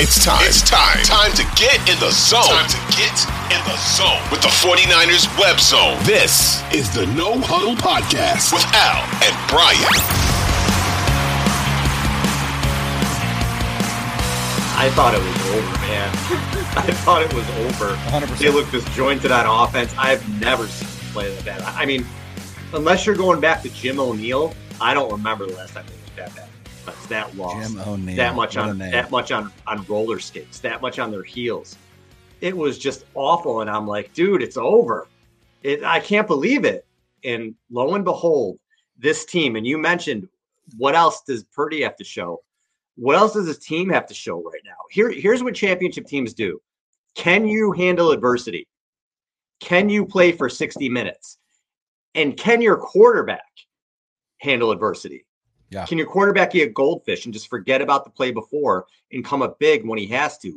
It's time. It's time. Time to get in the zone. Time to get in the zone with the 49ers web zone. This is the No Huddle Podcast with Al and Brian. I thought it was over, man. I thought it was over. 100%. They look disjointed on offense. I've never seen them play that bad. I mean, unless you're going back to Jim O'Neil, I don't remember the last time they looked that bad. That's that lost. That much on that much on on roller skates. That much on their heels. It was just awful, and I'm like, dude, it's over. It, I can't believe it. And lo and behold, this team. And you mentioned what else does Purdy have to show? What else does this team have to show right now? Here, here's what championship teams do. Can you handle adversity? Can you play for 60 minutes? And can your quarterback handle adversity? Yeah. Can your quarterback be a goldfish and just forget about the play before and come up big when he has to?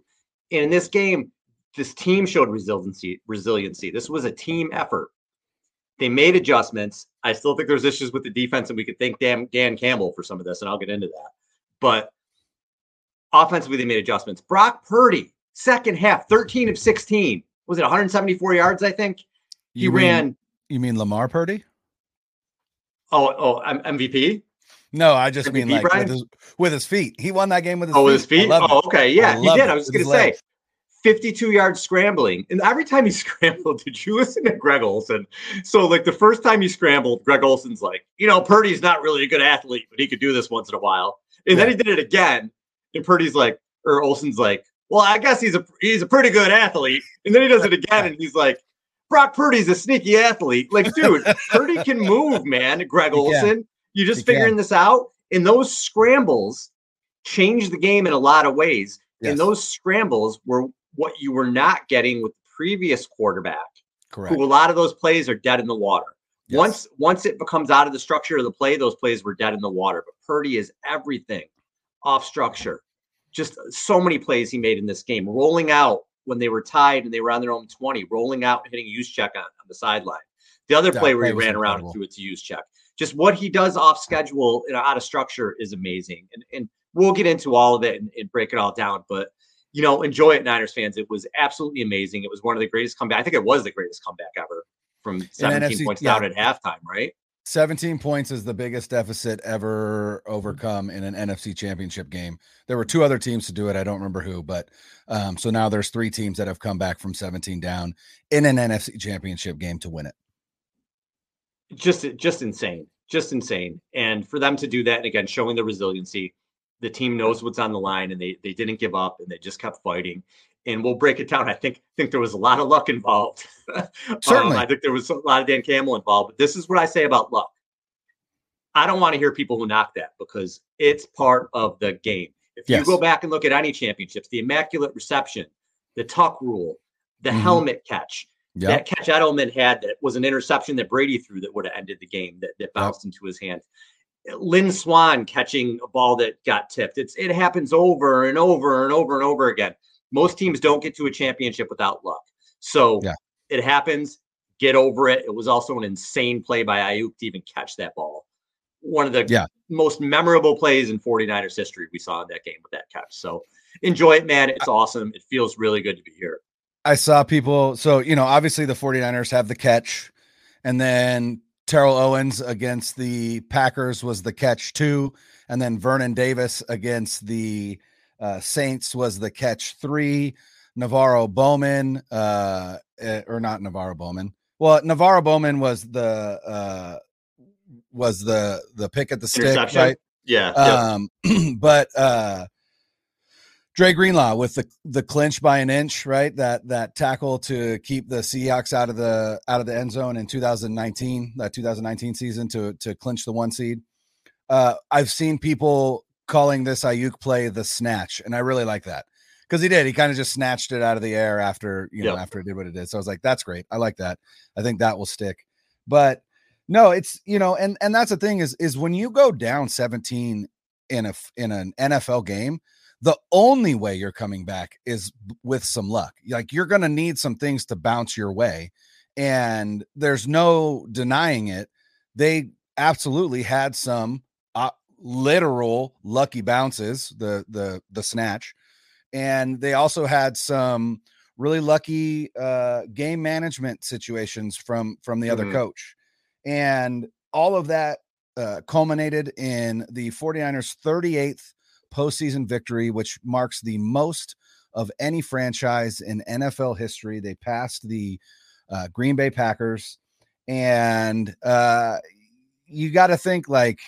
And in this game, this team showed resiliency. Resiliency. This was a team effort. They made adjustments. I still think there's issues with the defense, and we could thank Dan, Dan Campbell for some of this, and I'll get into that. But offensively, they made adjustments. Brock Purdy, second half, 13 of 16. Was it 174 yards? I think he You mean- ran. You mean Lamar Purdy? Oh, oh, MVP. No, I just mean like with his, with his feet. He won that game with his Oh, feet. with his feet. Oh, it. okay. Yeah, he did. it I was going to say 52 yards scrambling. And every time he scrambled, did you listen to Greg Olsen? So, like the first time he scrambled, Greg Olsen's like, you know, Purdy's not really a good athlete, but he could do this once in a while. And then he did it again. And Purdy's like, or Olsen's like, well, I guess he's a he's a pretty good athlete. And then he does it again, and he's like, Brock Purdy's a sneaky athlete. Like, dude, Purdy can move, man. Greg. Olsen, you just can. figuring this out. And those scrambles changed the game in a lot of ways. Yes. And those scrambles were what you were not getting with the previous quarterback, Correct. who a lot of those plays are dead in the water. Yes. Once once it becomes out of the structure of the play, those plays were dead in the water. But Purdy is everything off structure. Just so many plays he made in this game, rolling out when they were tied and they were on their own 20, rolling out hitting a Juszczyk on, on the sideline. The other That play where he ran around and threw it to Juszczyk. Just what he does off schedule and out of structure is amazing. And, and we'll get into all of it and, and break it all down. But you know, enjoy it, Niners fans. It was absolutely amazing. It was one of the greatest comeback. I think it was the greatest comeback ever from 17 NFC points yeah. down at halftime, right? 17 points is the biggest deficit ever overcome in an NFC championship game. There were two other teams to do it. I don't remember who, but um, so now there's three teams that have come back from 17 down in an NFC championship game to win it. Just just insane just insane and for them to do that and again showing the resiliency the team knows what's on the line and they they didn't give up and they just kept fighting and we'll break it down i think think there was a lot of luck involved Um, Certainly. i think there was a lot of dan campbell involved but this is what i say about luck i don't want to hear people who knock that because it's part of the game if Yes. you go back and look at any championships the immaculate reception the tuck rule the Mhm. helmet catch Yeah. that catch Edelman had that was an interception that Brady threw that would have ended the game that, that bounced into his hand. Lynn Swann catching a ball that got tipped. It's it happens over and over and over and over again. Most teams don't get to a championship without luck. So Yeah. it happens. Get over it. It was also an insane play by Aiyuk to even catch that ball. one of the Yeah. most memorable plays in 49ers history we saw in that game with that catch. So enjoy it, man. It's awesome. It feels really good to be here. I saw people. So, you know, obviously the 49ers have the catch, and then Terrell Owens against the Packers was the catch two. And then Vernon Davis against the uh, Saints was the catch three. NaVorro Bowman, uh, eh, or not NaVorro Bowman. Well, NaVorro Bowman was the uh, was the the pick at the stick, right? Yeah. yeah. Um, but uh Dre Greenlaw with the the clinch by an inch, right? That that tackle to keep the Seahawks out of the out of the end zone in 2019, that 2019 season to to clinch the one seed. Uh I've seen people calling this Aiyuk play the snatch, and I really like that because he did. He kind of just snatched it out of the air after you know Yep. after it did what it did. So I was like, that's great. I like that. I think that will stick. But no, it's you know, and and that's the thing is is when you go down 17 in a in an NFL game, the only way you're coming back is with some luck. Like you're going to need some things to bounce your way, and there's no denying it. They absolutely had some uh, literal lucky bounces, the the the snatch, and they also had some really lucky uh, game management situations from from the other Mhm. coach, and all of that uh, culminated in the 49ers 38th postseason victory, which marks the most of any franchise in NFL history. They passed the uh, Green Bay Packers, and uh, you got to think like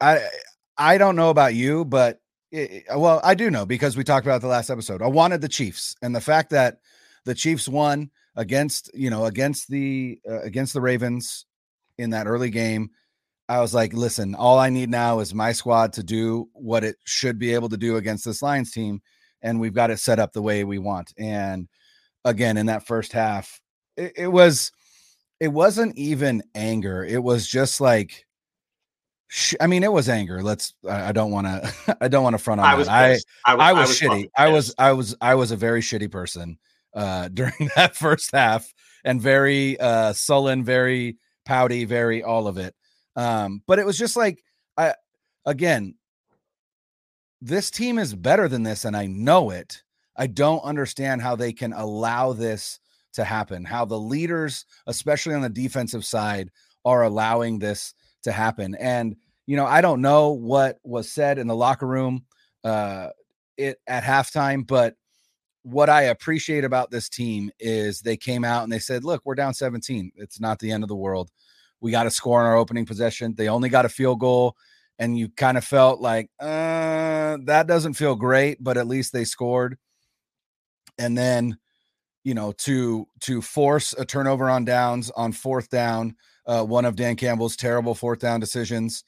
I I don't know about you, but it, well, I do know because we talked about the last episode. I wanted the Chiefs, and the fact that the Chiefs won against you know against the uh, against the Ravens in that early game. I was like, listen, all I need now is my squad to do what it should be able to do against this Lions team, and we've got it set up the way we want. And again, in that first half, it, it was it wasn't even anger. It was just like sh- I mean, it was anger. Let's I, I don't want to I don't want to front on I that. was I pissed. I was, I was, fucking shitty. I was, I was I was a very shitty person uh during that first half and very uh sullen, very pouty, very all of it. Um but it was just like I again this team is better than this and I know it. I don't understand how they can allow this to happen. How the leaders, especially on the defensive side, are allowing this to happen. And you know, I don't know what was said in the locker room uh it at halftime, but what I appreciate about this team is they came out and they said, "Look, we're down 17. It's not the end of the world. We got to score on our opening possession. They only got a field goal." And you kind of felt like, uh, that doesn't feel great, but at least they scored. And then, you know, to to force a turnover on downs on fourth down, uh, one of Dan Campbell's terrible fourth down decisions,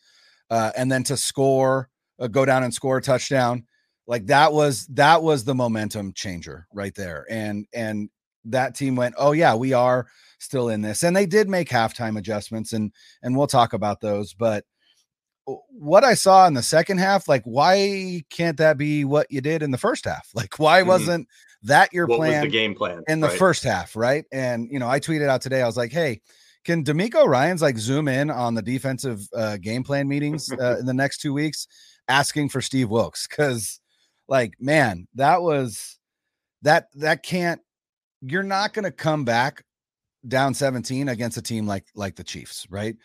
uh, and then to score, uh, go down and score a touchdown like that was that was the momentum changer right there and and that team went oh yeah we are still in this and they did make halftime adjustments and and we'll talk about those but what i saw in the second half like why can't that be what you did in the first half like why Mhm. wasn't that your what was plan the game plan in the right? first half, right? And you know, I tweeted out today. I was like, "Hey, can DeMeco Ryans like zoom in on the defensive uh, game plan meetings uh, in the next two weeks, asking for Steve Wilks? Because, like, man, that was that that can't. You're not going to come back down 17 against a team like like the Chiefs, right?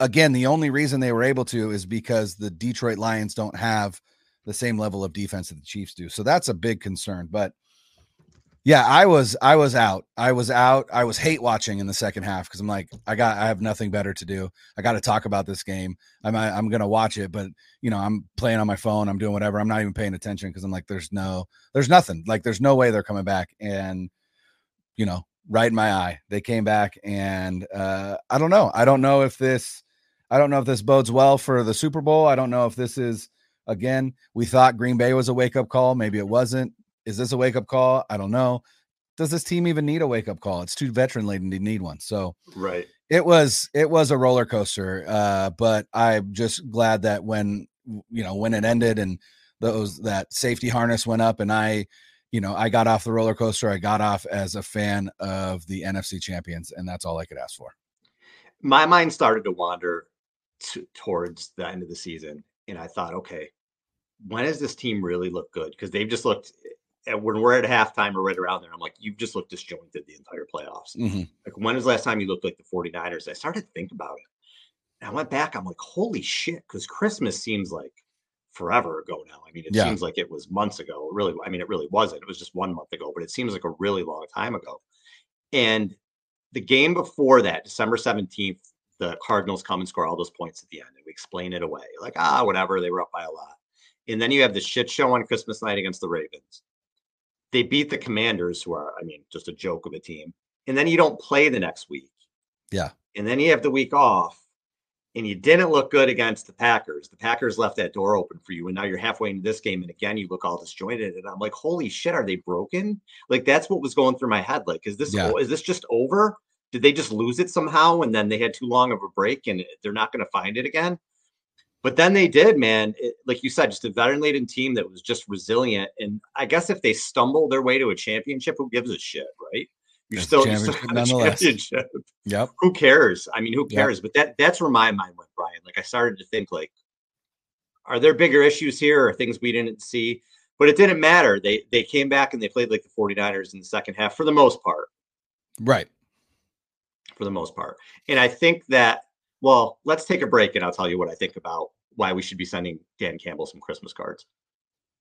Again, the only reason they were able to is because the Detroit Lions don't have the same level of defense that the Chiefs do. So that's a big concern. But yeah, I was I was out. I was out. I was hate watching in the second half because I'm like, I got I have nothing better to do. I got to talk about this game. I'm I- I'm gonna watch it, but you know, I'm playing on my phone. I'm doing whatever. I'm not even paying attention because I'm like, there's no, there's nothing. Like, there's no way they're coming back. And you know, right in my eye, they came back, and uh, I don't know. I don't know if this, I don't know if this bodes well for the Super Bowl. I don't know if this is again. We thought Green Bay was a wake up call. Maybe it wasn't. Is this a wake up call? I don't know. Does this team even need a wake up call? It's too veteran laden to need one. So right it was it was a roller coaster. Uh, but I'm just glad that when you know when it ended and those that safety harness went up and I, you know, I got off the roller coaster. I got off as a fan of the NFC champions, and that's all I could ask for. my mind started to wander t- towards the end of the season, and I thought, okay, when does this team really look good? Because they've just looked at when we're at halftime or right around there. I'm like, you've just looked disjointed the entire playoffs. Mm-hmm. Like, when was the last time you looked like the 49ers? I started to think about it. And I went back, I'm like, holy shit, because Christmas seems like forever ago now. I mean, it Yeah. seems like it was months ago. Really, I mean, it really wasn't. It was just one month ago, but it seems like a really long time ago. And the game before that, December 17th, the Cardinals come and score all those points at the end, and we explain it away. Like, ah, whatever, they were up by a lot. And then you have the shit show on Christmas night against the Ravens. They beat the Commanders, who are, I mean, just a joke of a team. And then you don't play the next week. Yeah. And then you have the week off and you didn't look good against the Packers. The Packers left that door open for you, and now you're halfway into this game, and again you look all disjointed. And I'm like, holy shit, are they broken? Like that's what was going through my head. Like, is this Yeah. is this just over? Did they just lose it somehow, and then they had too long of a break, and they're not going to find it again? But then they did, man. It, like you said, just a veteran laden team that was just resilient. And I guess if they stumble their way to a championship, who gives a shit, right? You're still, you're still a nonetheless. championship Yep. who cares? I mean, who cares? But that that's where my mind went, Brian. Like I started to think like, are there bigger issues here or things we didn't see? But it didn't matter. They they came back and they played like the 49ers in the second half for the most part. Right. For the most part. And I think that, well, let's take a break and I'll tell you what I think about why we should be sending Dan Campbell some Christmas cards.